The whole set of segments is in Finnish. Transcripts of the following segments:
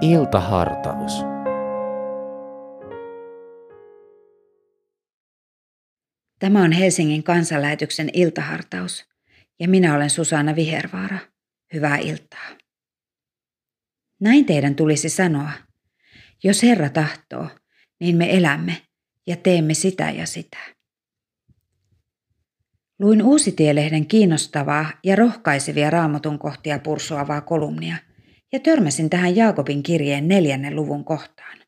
Iltahartaus. Tämä on Helsingin kansanlähetyksen iltahartaus ja minä olen Susanna Vihervaara. Hyvää iltaa. Näin teidän tulisi sanoa. Jos Herra tahtoo, niin me elämme ja teemme sitä ja sitä. Luin Uusitielehden kiinnostavaa ja rohkaisevia raamatun kohtia pursuavaa kolumnia ja törmäsin tähän Jaakobin kirjeen neljännen luvun kohtaan.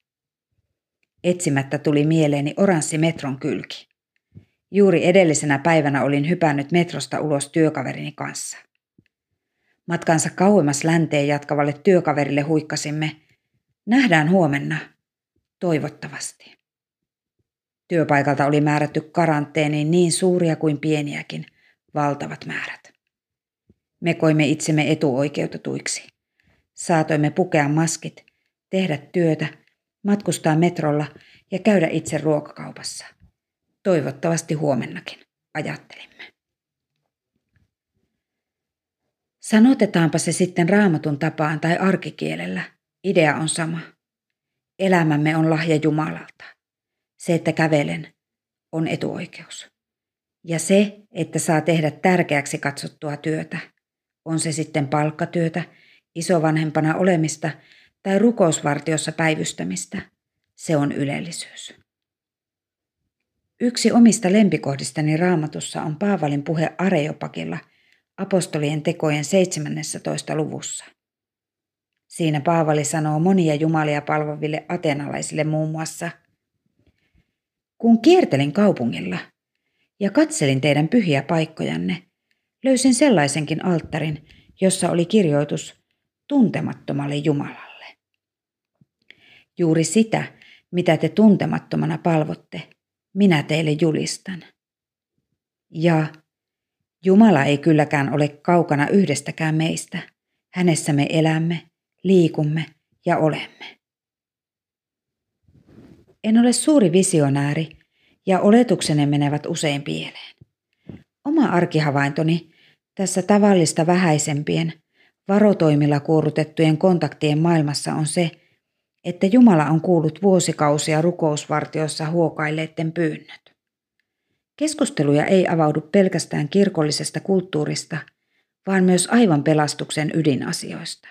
Etsimättä tuli mieleeni oranssi metron kylki. Juuri edellisenä päivänä olin hypännyt metrosta ulos työkaverini kanssa. Matkansa kauemmas länteen jatkavalle työkaverille huikkasimme, nähdään huomenna, toivottavasti. Työpaikalta oli määrätty karanteeniin niin suuria kuin pieniäkin, valtavat määrät. Me koimme itsemme etuoikeutetuiksi. Saatoimme pukea maskit, tehdä työtä, matkustaa metrolla ja käydä itse ruokakaupassa. Toivottavasti huomennakin, ajattelimme. Sanotetaanpa se sitten raamatun tapaan tai arkikielellä, idea on sama. Elämämme on lahja Jumalalta. Se, että kävelen, on etuoikeus. Ja se, että saa tehdä tärkeäksi katsottua työtä, on se sitten palkkatyötä, isovanhempana olemista tai rukousvartiossa päivystämistä, se on ylellisyys. Yksi omista lempikohdistani raamatussa on Paavalin puhe Areopakilla apostolien tekojen 17. luvussa. Siinä Paavali sanoo monia jumalia palvoville atenalaisille muun muassa – kun kiertelin kaupungilla ja katselin teidän pyhiä paikkojanne, löysin sellaisenkin alttarin, jossa oli kirjoitus tuntemattomalle Jumalalle. Juuri sitä, mitä te tuntemattomana palvotte, minä teille julistan. Ja Jumala ei kylläkään ole kaukana yhdestäkään meistä. Hänessä me elämme, liikumme ja olemme. En ole suuri visionääri ja oletuksenne menevät usein pieleen. Oma arkihavaintoni tässä tavallista vähäisempien, varotoimilla kuorutettujen kontaktien maailmassa on se, että Jumala on kuullut vuosikausia rukousvartiossa huokailleiden pyynnöt. Keskusteluja ei avaudu pelkästään kirkollisesta kulttuurista, vaan myös aivan pelastuksen ydinasioista.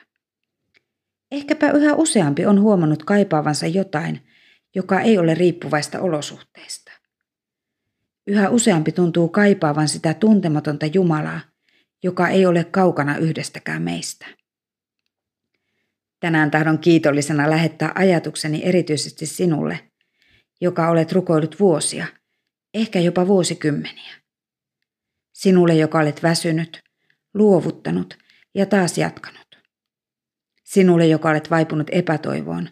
Ehkäpä yhä useampi on huomannut kaipaavansa jotain, joka ei ole riippuvaista olosuhteista. Yhä useampi tuntuu kaipaavan sitä tuntematonta Jumalaa, joka ei ole kaukana yhdestäkään meistä. Tänään tahdon kiitollisena lähettää ajatukseni erityisesti sinulle, joka olet rukoillut vuosia, ehkä jopa vuosikymmeniä. Sinulle, joka olet väsynyt, luovuttanut ja taas jatkanut. Sinulle, joka olet vaipunut epätoivoon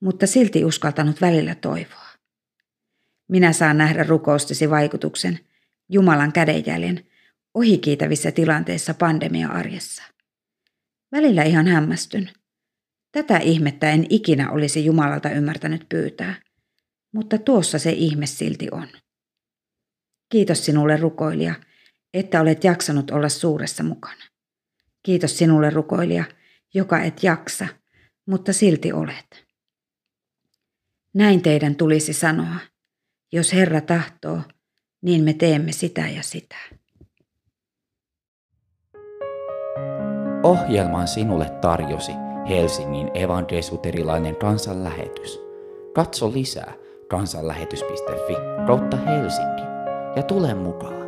mutta silti uskaltanut välillä toivoa. Minä saan nähdä rukoustesi vaikutuksen, Jumalan kädenjäljen, ohikiitävissä tilanteissa pandemia-arjessa. Välillä ihan hämmästyn. Tätä ihmettä en ikinä olisi Jumalalta ymmärtänyt pyytää, mutta tuossa se ihme silti on. Kiitos sinulle rukoilija, että olet jaksanut olla suuressa mukana. Kiitos sinulle rukoilija, joka et jaksa, mutta silti olet. Näin teidän tulisi sanoa. Jos Herra tahtoo, niin me teemme sitä ja sitä. Ohjelman sinulle tarjosi Helsingin evankelisuterilainen kansanlähetys. Katso lisää kansanlähetys.fi kautta Helsinki ja tule mukaan.